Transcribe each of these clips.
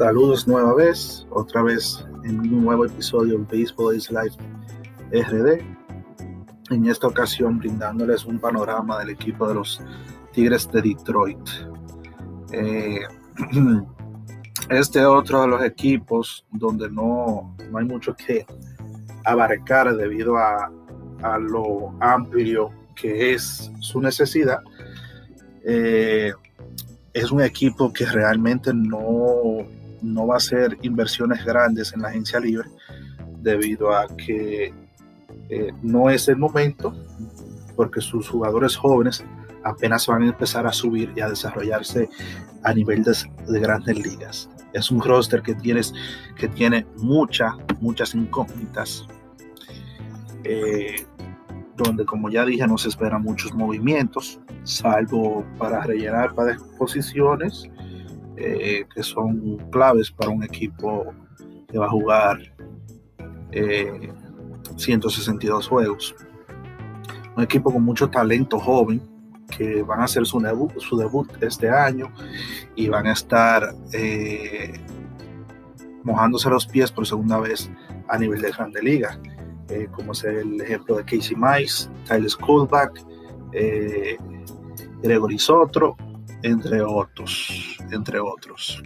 Saludos nueva vez, otra vez en un nuevo episodio de Baseball is Life RD. En esta ocasión brindándoles un panorama del equipo de los Tigres de Detroit. Eh, este otro de los equipos donde no, no hay mucho que abarcar debido a, a lo amplio que es su necesidad. Eh, es un equipo que realmente no, no va a hacer inversiones grandes en la agencia libre debido a que eh, no es el momento porque sus jugadores jóvenes apenas van a empezar a subir y a desarrollarse a nivel de, grandes ligas. Es un roster que, tienes, que tiene muchas, muchas incógnitas. Eh, donde como ya dije no se esperan muchos movimientos, salvo para rellenar para posiciones que son claves para un equipo que va a jugar 162 eh, juegos. Un equipo con mucho talento joven que van a hacer su debut, este año y van a estar eh, mojándose los pies por segunda vez a nivel de Grande Liga. Eh, como es el ejemplo de Casey Mice, Tyler Schoolback, Gregory Sotro, entre otros, entre otros.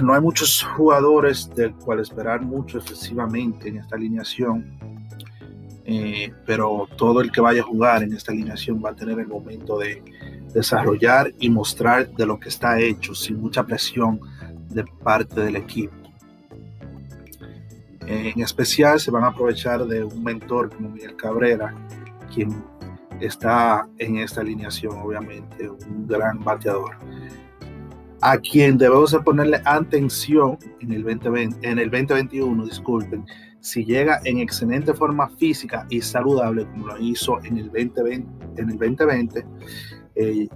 No hay muchos jugadores del cual esperar mucho excesivamente en esta alineación, eh, pero todo el que vaya a jugar en esta alineación va a tener el momento de desarrollar y mostrar de lo que está hecho sin mucha presión de parte del equipo. En especial se van a aprovechar de un mentor como Miguel Cabrera, quien está en esta alineación, obviamente, un gran bateador, a quien debemos ponerle atención en el, 2020, en el 2021, disculpen, si llega en excelente forma física y saludable, como lo hizo en el 2020, en el 2020 eh,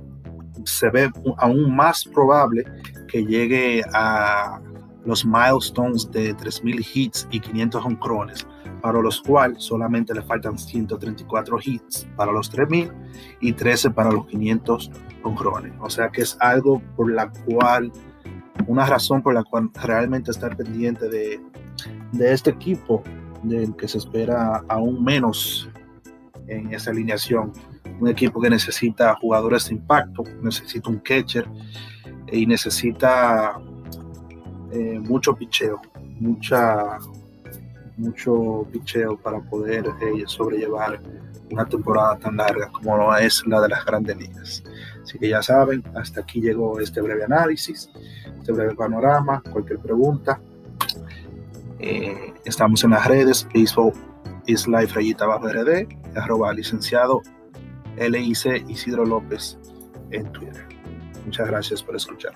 se ve aún más probable que llegue a los milestones de 3.000 hits y 500 honrones, para los cuales solamente le faltan 134 hits para los 3.000 y 13 para los 500 honrones. O sea que es algo por la cual, una razón por la cual realmente estar pendiente de, de este equipo, del que se espera aún menos en esa alineación. Un equipo que necesita jugadores de impacto, necesita un catcher y necesita eh, mucho picheo, mucha, mucho picheo para poder eh, sobrellevar una temporada tan larga como lo es la de las grandes ligas. Así que ya saben, hasta aquí llegó este breve análisis, este breve panorama, cualquier pregunta. Eh, estamos en las redes, Facebook is life rayita bajo RD, arroba licenciado LIC Isidro López en Twitter. Muchas gracias por escuchar.